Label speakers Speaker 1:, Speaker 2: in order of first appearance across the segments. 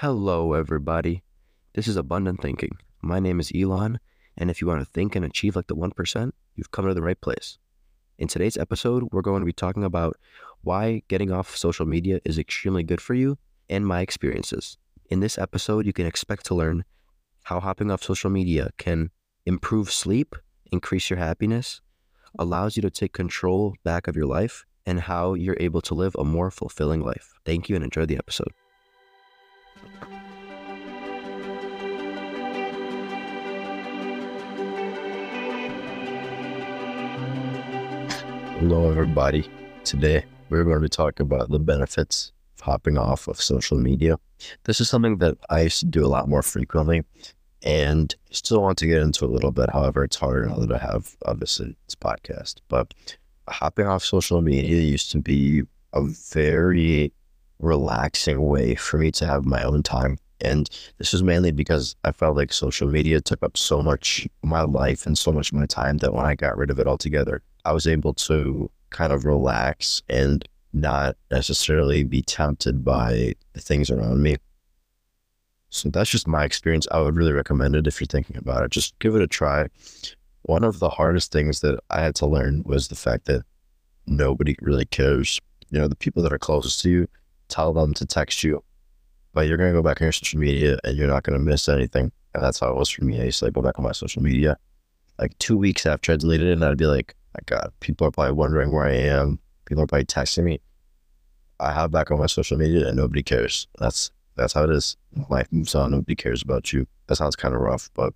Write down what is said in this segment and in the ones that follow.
Speaker 1: Hello, everybody. This is Abundant Thinking. My name is Elon, and if you want to think and achieve like the 1%, you've come to the right place. In today's episode, we're going to be talking about why getting off social media is extremely good for you and my experiences. In this episode, you can expect to learn how hopping off social media can improve sleep, increase your happiness, allows you to take control back of your life, and how you're able to live a more fulfilling life. Thank you and enjoy the episode. Hello, everybody. Today, we're going to be talking about the benefits of hopping off of social media. This is something that I used to do a lot more frequently and still want to get into a little bit. However, it's harder now that I have, obviously, this podcast. But hopping off social media used to be a very relaxing way for me to have my own time. And this was mainly because I felt like social media took up so much my life and so much of my time that when I got rid of it altogether, I was able to kind of relax and not necessarily be tempted by the things around me. So that's just my experience. I would really recommend it if you're thinking about it. Just give it a try. One of the hardest things that I had to learn was the fact that nobody really cares. You know, the people that are closest to you, tell them to text you, but you're going to go back on your social media and you're not going to miss anything. And that's how it was for me. I used to like, go back on my social media. Like two weeks after I deleted it, and I'd be like, my God, people are probably wondering where I am. People are probably texting me. I have back on my social media and nobody cares. That's that's how it is. Life moves on. Nobody cares about you. That sounds kind of rough, but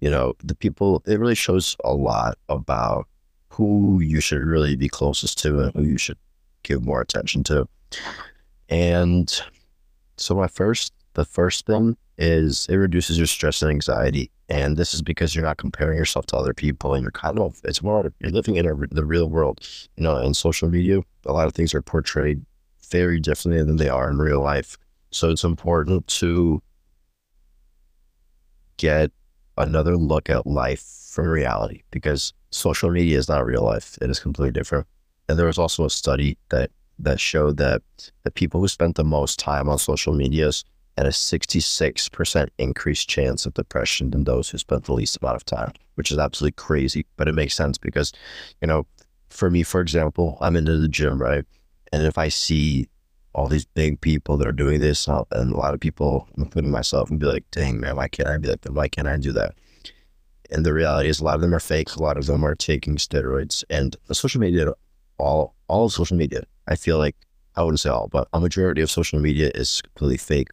Speaker 1: you know, the people, it really shows a lot about who you should really be closest to and who you should give more attention to. And so my first, the first thing is it reduces your stress and anxiety. And this is because you're not comparing yourself to other people and you're kind of, it's more, you're living in a, the real world. You know, in social media, a lot of things are portrayed very differently than they are in real life. So it's important to get another look at life from reality because social media is not real life. It is completely different. And there was also a study that that showed that the people who spent the most time on social medias had a 66% increased chance of depression than those who spent the least amount of time, which is absolutely crazy. But it makes sense because, you know, for me, for example, I'm into the gym, right? And if I see all these big people that are doing this, and a lot of people, including myself, and be like, dang, man, why can't I be like them? Why can't I do that? And the reality is a lot of them are fake. A lot of them are taking steroids and social media, all, all of social media, I feel like, I wouldn't say all, but a majority of social media is completely fake.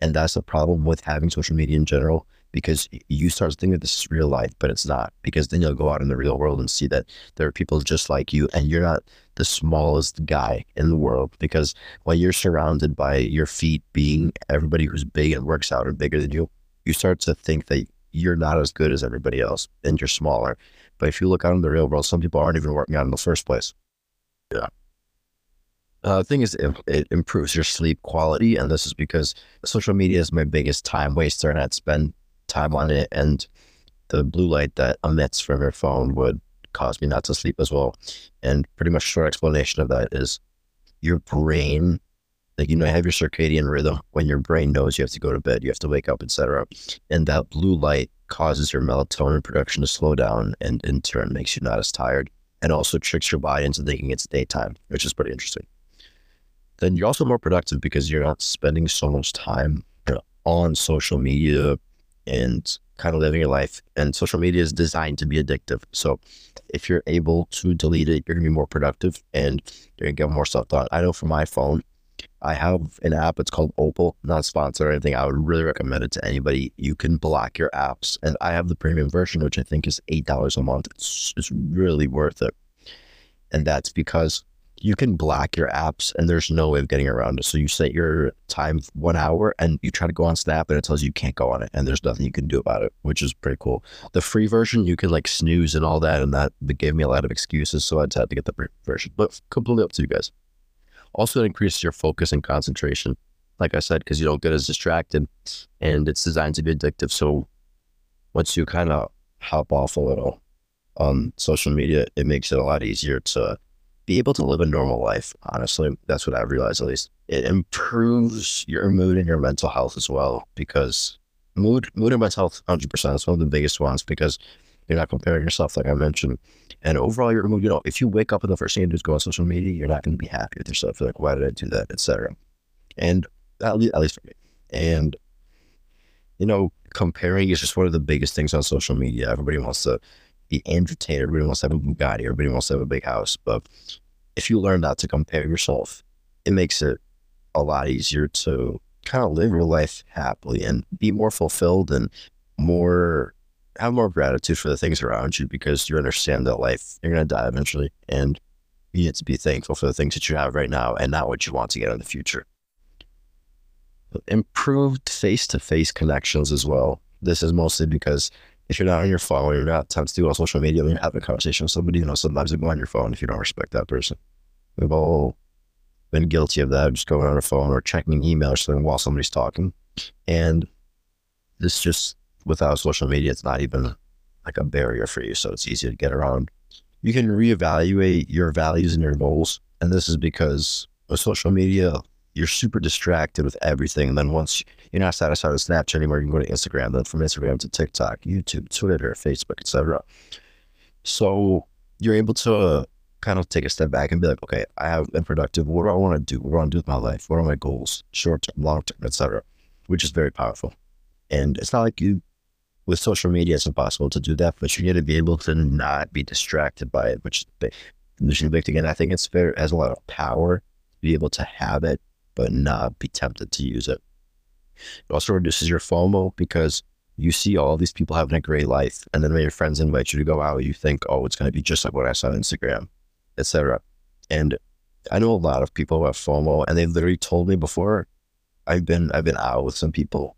Speaker 1: And that's the problem with having social media in general, because you start to think that this is real life, but it's not. Because then you'll go out in the real world and see that there are people just like you, and you're not the smallest guy in the world. Because when you're surrounded by your feet being everybody who's big and works out and bigger than you, you start to think that you're not as good as everybody else and you're smaller. But if you look out in the real world, some people aren't even working out in the first place. Yeah. Uh, the thing is, it, it, improves your sleep quality, and this is because social media is my biggest time waster, and I'd spend time on it, and the blue light that emits from your phone would cause me not to sleep as well. And pretty much short explanation of that is your brain, like you know, I have your circadian rhythm when your brain knows you have to go to bed, you have to wake up, etc. And that blue light causes your melatonin production to slow down, and in turn makes you not as tired, and also tricks your body into thinking it's daytime, which is pretty interesting then you're also more productive because you're not spending so much time on social media and kind of living your life. And social media is designed to be addictive. So if you're able to delete it, you're going to be more productive and you're going to get more stuff done. I know for my phone, I have an app. It's called Opal, not sponsored or anything. I would really recommend it to anybody. You can block your apps. And I have the premium version, which I think is $8 a month. It's, it's really worth it. And that's because you can block your apps and there's no way of getting around it. So you set your time one hour and you try to go on Snap and it tells you you can't go on it and there's nothing you can do about it, which is pretty cool. The free version, you can like snooze and all that. And that gave me a lot of excuses. So I had to get the free version, but completely up to you guys. Also, it increases your focus and concentration. Like I said, because you don't get as distracted and it's designed to be addictive. So once you kind of hop off a little on social media, it makes it a lot easier to be able to live a normal life. Honestly, that's what I've realized at least. it improves your mood and your mental health as well because mood mood and mental health 100% is one of the biggest ones because you're not comparing yourself like i mentioned. And overall your mood you know if you wake up and the first thing you do is go on social media you're not going to be happy with yourself. You're like why did i do that? etc and at least for me. And you know comparing is just one of the biggest things on social media. Everybody wants to be entertained. Everybody wants to have a bugatti everybody wants to have a big house. But if you learn not to compare yourself it makes it a lot easier to kind of live your life happily and be more fulfilled and more have more gratitude for the things around you because you understand that life you're going to die eventually and you need to be thankful for the things that you have right now and not what you want to get in the future. Improved face-to-face connections as well. This is mostly because if you're not on your phone you're not texting on social media when you're having a conversation with somebody you know sometimes you go on your phone if you don't respect that person we've all been guilty of that, just going on a phone or checking an email or something while somebody's talking. And this just without social media, it's not even like a barrier for you. So it's easy to get around. You can reevaluate your values and your goals. And this is because with social media, you're super distracted with everything. And then once you're not satisfied with Snapchat anymore, you can go to Instagram. Then from Instagram to TikTok, YouTube, Twitter, Facebook, etc. So you're able to uh, kind of take a step back and be like, okay, I have been productive. What do I want to do? What do I want to do with my life? What are my goals, short term, long term, etc. Which is very powerful. And it's not like you with social media, it's impossible to do that, but you need to be able to not be distracted by it, which is big thing. And I think it's very has a lot of power to be able to have it, but not be tempted to use it. It also reduces your FOMO because you see all these people having a great life. And then when your friends invite you to go out, you think, oh, it's going to be just like what I saw on Instagram etc. And I know a lot of people who have FOMO, and they literally told me before I've been I've been out with some people,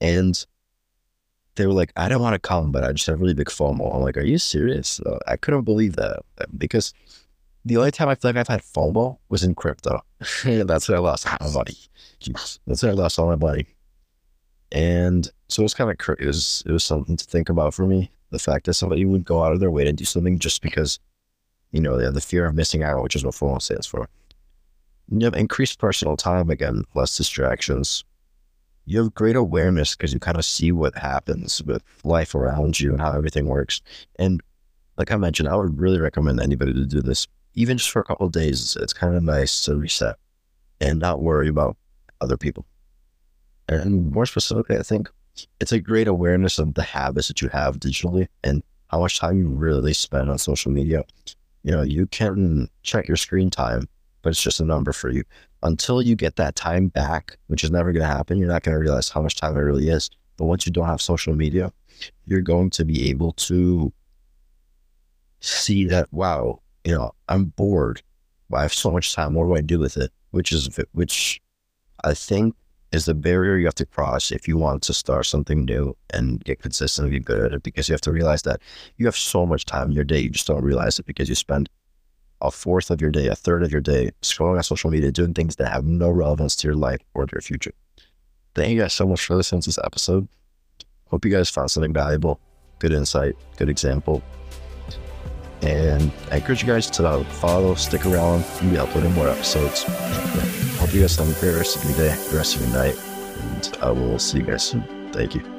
Speaker 1: and they were like, I don't want to come, but I just have really big FOMO. I'm like, Are you serious? I couldn't believe that because the only time I feel like I've had FOMO was in crypto. That's where I lost all my money. That's where I lost all my money. And so it was kind of crazy. It was, it was something to think about for me. The fact that somebody would go out of their way to do something just because you know, the, the fear of missing out, which is what FOMO stands for. You have increased personal time again, less distractions. You have great awareness because you kind of see what happens with life around you and how everything works. And like I mentioned, I would really recommend anybody to do this, even just for a couple of days. It's, it's kind of nice to reset and not worry about other people. And more specifically, I think it's a great awareness of the habits that you have digitally and how much time you really spend on social media you know, you can check your screen time, but it's just a number for you. Until you get that time back, which is never going to happen, you're not going to realize how much time it really is. But once you don't have social media, you're going to be able to see that, wow, you know, I'm bored. I have so much time. What do I do with it? Which is, which I think is the barrier you have to cross if you want to start something new and get consistently good at it because you have to realize that you have so much time in your day you just don't realize it because you spend a fourth of your day a third of your day scrolling on social media doing things that have no relevance to your life or to your future thank you guys so much for listening to this episode hope you guys found something valuable good insight good example and I encourage you guys to follow, stick around, and be uploading more episodes. Hope you guys have a great rest of your day, the rest of your night, and uh, I will see you guys soon. Thank you.